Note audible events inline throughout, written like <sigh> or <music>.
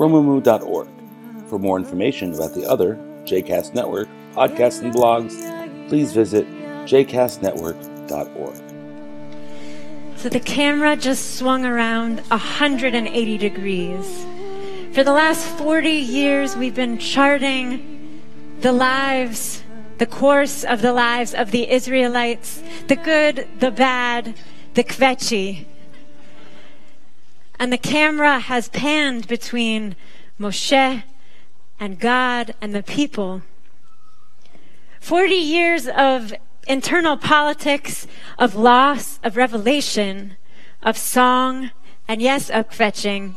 romemu.org. For more information about the other JCast Network podcasts and blogs, please visit jcastnetwork.org. So the camera just swung around 180 degrees. For the last 40 years, we've been charting the lives, the course of the lives of the Israelites, the good, the bad, the kvetchy. And the camera has panned between Moshe and God and the people. 40 years of internal politics, of loss, of revelation, of song, and yes, of kvetching.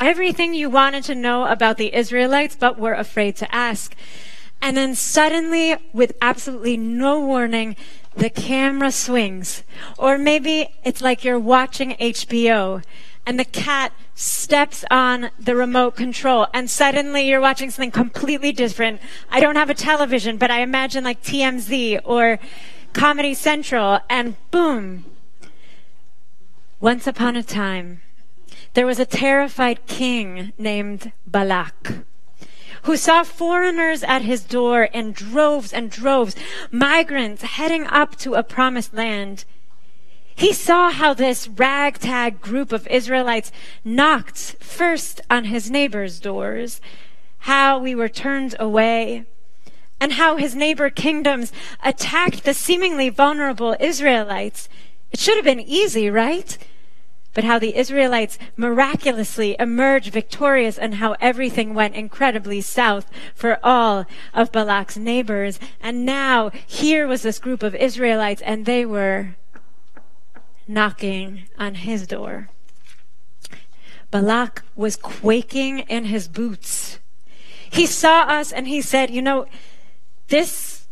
Everything you wanted to know about the Israelites, but were afraid to ask. And then suddenly, with absolutely no warning, the camera swings. Or maybe it's like you're watching HBO and the cat steps on the remote control and suddenly you're watching something completely different. I don't have a television, but I imagine like TMZ or Comedy Central and boom. Once upon a time, there was a terrified king named Balak who saw foreigners at his door in droves and droves, migrants heading up to a promised land. He saw how this ragtag group of Israelites knocked first on his neighbors' doors, how we were turned away, and how his neighbor kingdoms attacked the seemingly vulnerable Israelites. It should have been easy, right? But how the Israelites miraculously emerged victorious and how everything went incredibly south for all of Balak's neighbors. And now here was this group of Israelites and they were knocking on his door. Balak was quaking in his boots. He saw us and he said, You know, this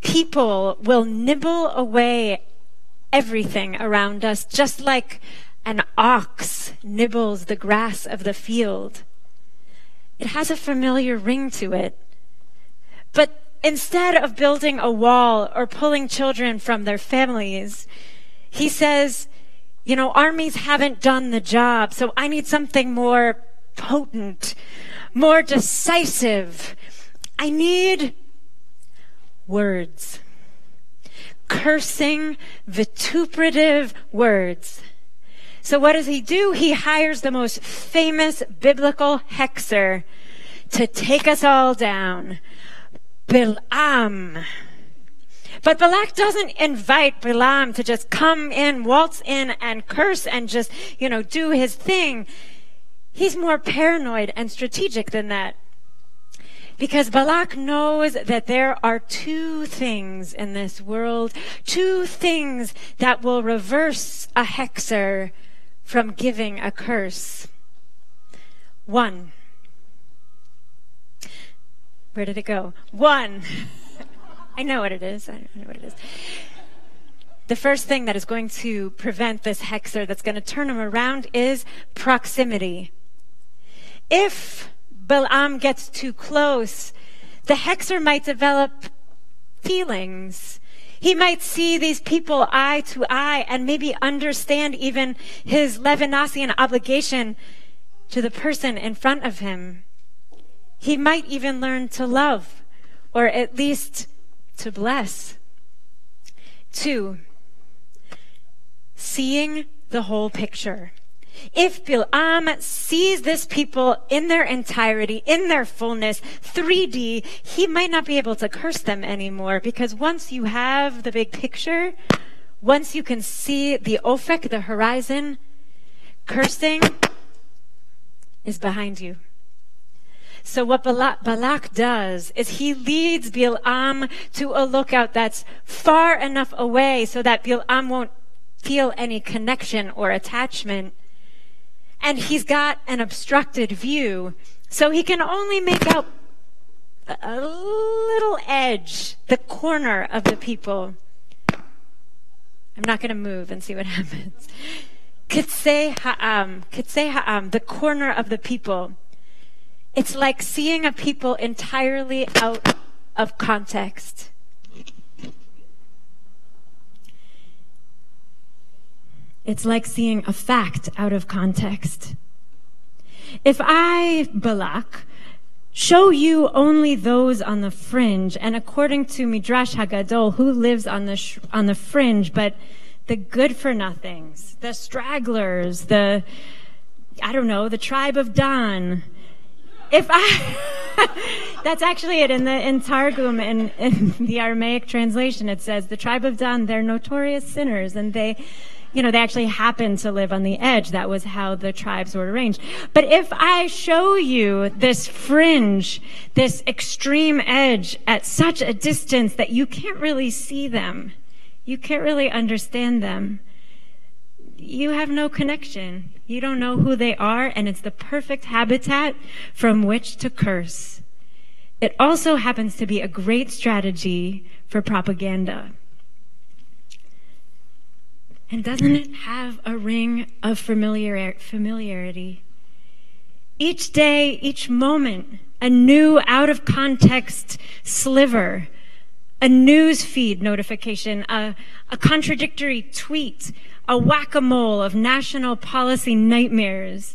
people will nibble away everything around us, just like an ox nibbles the grass of the field. It has a familiar ring to it. But instead of building a wall or pulling children from their families, he says, you know, armies haven't done the job, so I need something more potent, more decisive. I need words. Cursing, vituperative words. So what does he do? He hires the most famous biblical hexer to take us all down. Bilam. But Balak doesn't invite Balaam to just come in, waltz in, and curse and just, you know, do his thing. He's more paranoid and strategic than that. Because Balak knows that there are two things in this world, two things that will reverse a hexer from giving a curse. One. Where did it go? One. <laughs> I know what it is. I know what it is. The first thing that is going to prevent this hexer that's going to turn him around is proximity. If Balaam gets too close, the hexer might develop feelings. He might see these people eye to eye and maybe understand even his Levinasian obligation to the person in front of him. He might even learn to love, or at least to bless. Two, seeing the whole picture. If Bilam sees this people in their entirety, in their fullness, 3D, he might not be able to curse them anymore because once you have the big picture, once you can see the ofek, the horizon, cursing is behind you. So what Balak, Balak does is he leads Bilam to a lookout that's far enough away so that Bilam won't feel any connection or attachment. and he's got an obstructed view, so he can only make out a little edge, the corner of the people. I'm not going to move and see what <laughs> happens. Kitsei ha'am, kitsei ha'am, the corner of the people. It's like seeing a people entirely out of context. It's like seeing a fact out of context. If I, Balak, show you only those on the fringe, and according to Midrash Hagadol, who lives on the, sh- on the fringe, but the good for nothings, the stragglers, the, I don't know, the tribe of Dan. If I, <laughs> that's actually it in the, in Targum, in, in the Aramaic translation, it says, the tribe of Dan, they're notorious sinners, and they, you know, they actually happen to live on the edge. That was how the tribes were arranged. But if I show you this fringe, this extreme edge at such a distance that you can't really see them, you can't really understand them, you have no connection. You don't know who they are, and it's the perfect habitat from which to curse. It also happens to be a great strategy for propaganda. And doesn't it have a ring of familiar, familiarity? Each day, each moment, a new out of context sliver, a news feed notification, a, a contradictory tweet, a whack a mole of national policy nightmares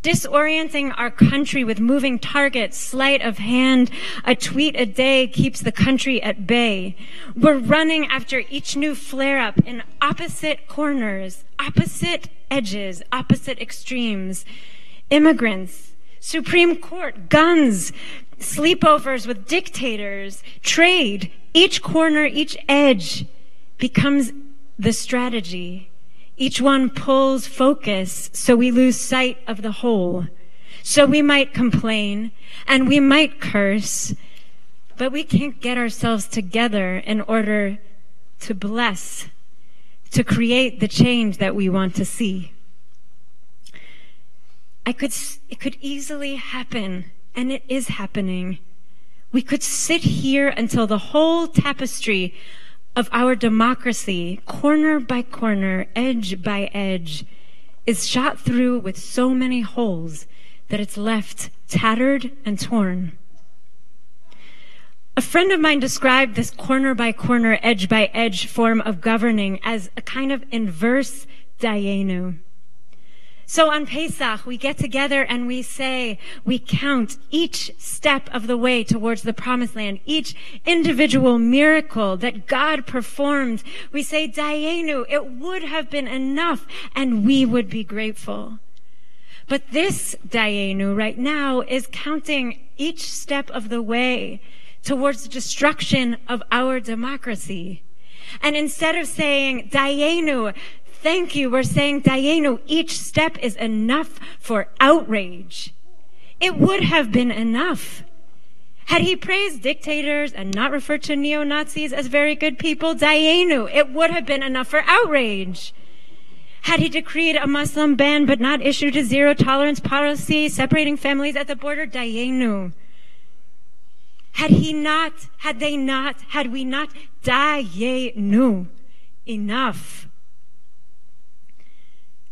disorienting our country with moving targets, sleight of hand. A tweet a day keeps the country at bay. We're running after each new flare up in opposite corners, opposite edges, opposite extremes. Immigrants, Supreme Court, guns, sleepovers with dictators, trade, each corner, each edge becomes the strategy. Each one pulls focus so we lose sight of the whole. So we might complain and we might curse, but we can't get ourselves together in order to bless, to create the change that we want to see. I could, it could easily happen, and it is happening. We could sit here until the whole tapestry of our democracy, corner by corner, edge by edge, is shot through with so many holes that it's left tattered and torn. A friend of mine described this corner by corner, edge by edge form of governing as a kind of inverse dayenu. So on Pesach, we get together and we say, we count each step of the way towards the promised land, each individual miracle that God performed. We say, Dayenu, it would have been enough and we would be grateful. But this Dayenu right now is counting each step of the way towards the destruction of our democracy. And instead of saying, Dayenu, thank you. We're saying, Dayenu, each step is enough for outrage. It would have been enough. Had he praised dictators and not referred to neo Nazis as very good people, Dayenu, it would have been enough for outrage. Had he decreed a Muslim ban but not issued a zero tolerance policy separating families at the border, Dayenu. Had he not, had they not, had we not, Dayenu, enough.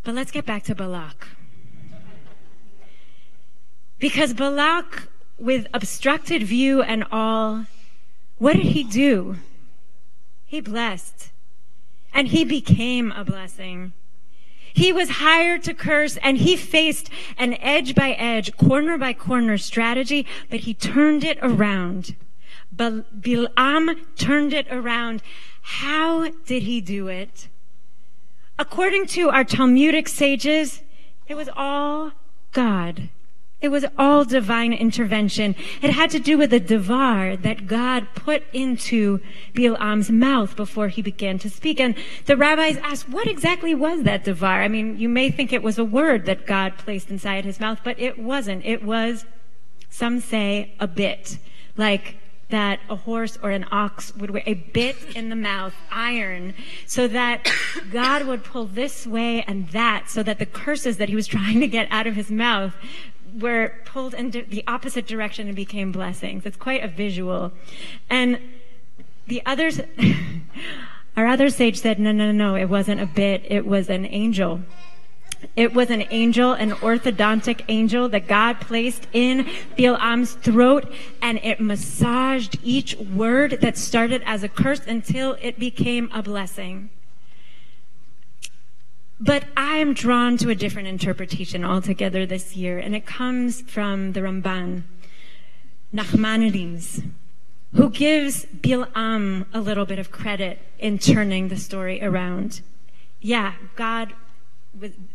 But let's get back to Balak. Because Balak, with obstructed view and all, what did he do? He blessed. And he became a blessing. He was hired to curse and he faced an edge by edge, corner by corner strategy, but he turned it around. Bilam turned it around. How did he do it? According to our Talmudic sages, it was all God. It was all divine intervention. It had to do with the devar that God put into Bilam's mouth before he began to speak. And the rabbis asked, what exactly was that devar? I mean, you may think it was a word that God placed inside his mouth, but it wasn't. It was, some say, a bit. Like that a horse or an ox would wear a bit in the mouth, iron, so that God would pull this way and that, so that the curses that he was trying to get out of his mouth were pulled in the opposite direction and became blessings. It's quite a visual. And the others, <laughs> our other sage said, no, no, no, it wasn't a bit, it was an angel. It was an angel, an orthodontic angel that God placed in Bilam's throat, and it massaged each word that started as a curse until it became a blessing. But I am drawn to a different interpretation altogether this year, and it comes from the Ramban, Nachmanides, who gives Bilam a little bit of credit in turning the story around. Yeah, God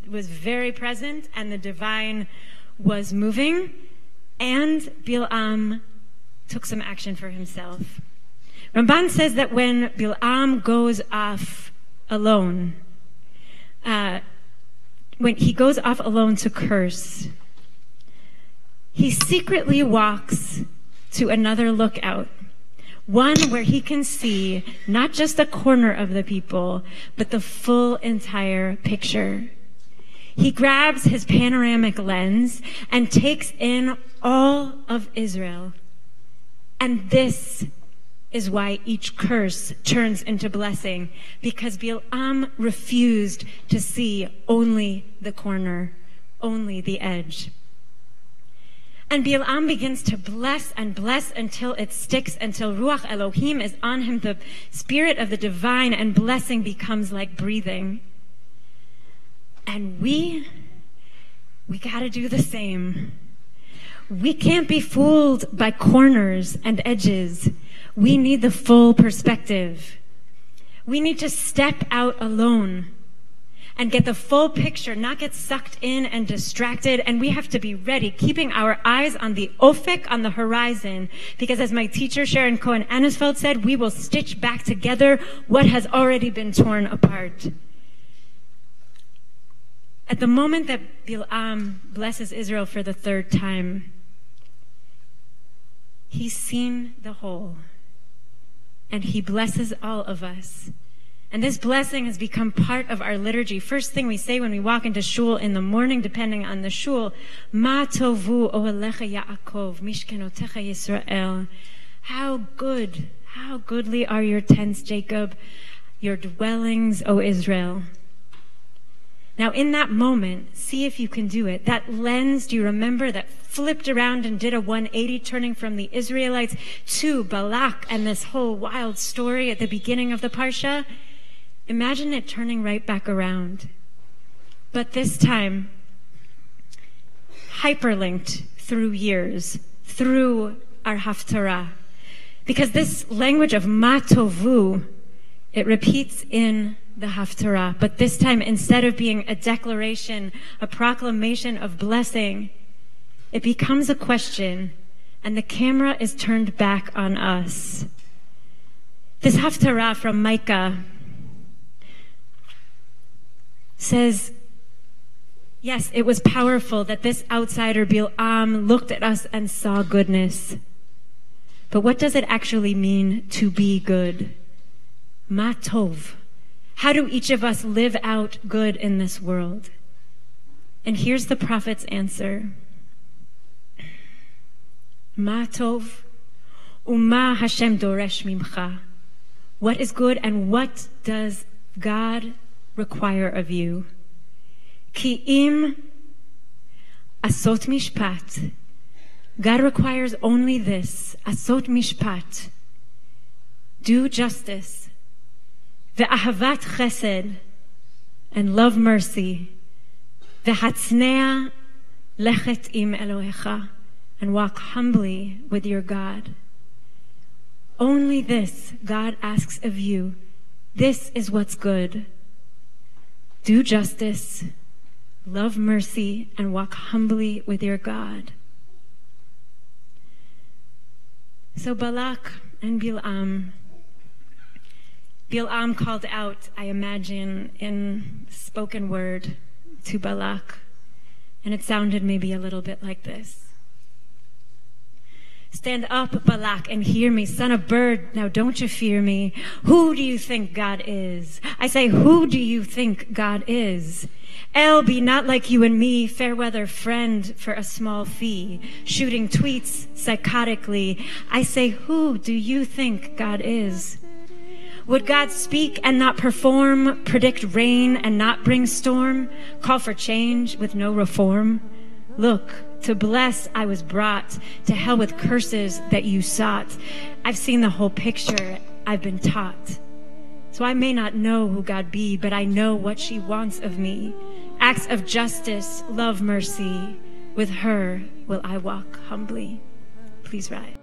was, very present and the divine was moving, and Bilam took some action for himself. Ramban says that when Bilam goes off alone, uh, when he goes off alone to curse, he secretly walks to another lookout one where he can see not just a corner of the people, but the full entire picture. He grabs his panoramic lens and takes in all of Israel. And this is why each curse turns into blessing, because Bilam refused to see only the corner, only the edge. And Bilam begins to bless and bless until it sticks, until Ruach Elohim is on him, the spirit of the divine, and blessing becomes like breathing. And we, we gotta do the same. We can't be fooled by corners and edges. We need the full perspective. We need to step out alone and get the full picture, not get sucked in and distracted. And we have to be ready, keeping our eyes on the ofek, on the horizon. Because as my teacher Sharon Cohen Anisfeld said, we will stitch back together what has already been torn apart. At the moment that Bilam um, blesses Israel for the third time, he's seen the whole. And he blesses all of us. And this blessing has become part of our liturgy. First thing we say when we walk into shul in the morning, depending on the shul, Ma tovu ohelecha Yaakov, mishkenotecha Yisrael. How good, how goodly are your tents, Jacob, your dwellings, O Israel. Now, in that moment, see if you can do it. That lens, do you remember, that flipped around and did a 180, turning from the Israelites to Balak and this whole wild story at the beginning of the Parsha? Imagine it turning right back around. But this time, hyperlinked through years, through our Haftarah. Because this language of matovu, it repeats in the Haftarah, but this time instead of being a declaration, a proclamation of blessing, it becomes a question and the camera is turned back on us. This Haftarah from Micah says, Yes, it was powerful that this outsider Bilam looked at us and saw goodness. But what does it actually mean to be good? Matov. How do each of us live out good in this world? And here's the prophet's answer. Matov Uma Hashem doresh mimcha. What is good and what does God require of you. Ki im asot mishpat. God requires only this, asot mishpat. Do justice. Ve'ahavat chesed. And love mercy. Ve'hatznea lechet im Elohecha. And walk humbly with your God. Only this God asks of you. This is what's good do justice, love mercy, and walk humbly with your God. So Balak and Bilam, Bilam called out, I imagine, in spoken word to Balak, and it sounded maybe a little bit like this. Stand up, Balak, and hear me. Son of bird, now don't you fear me. Who do you think God is? I say, who do you think God is? El be not like you and me, fair weather friend for a small fee, shooting tweets psychotically. I say, who do you think God is? Would God speak and not perform, predict rain and not bring storm, call for change with no reform? Look, to bless I was brought, to hell with curses that you sought. I've seen the whole picture, I've been taught. So I may not know who God be, but I know what she wants of me. Acts of justice, love, mercy. With her will I walk humbly. Please rise.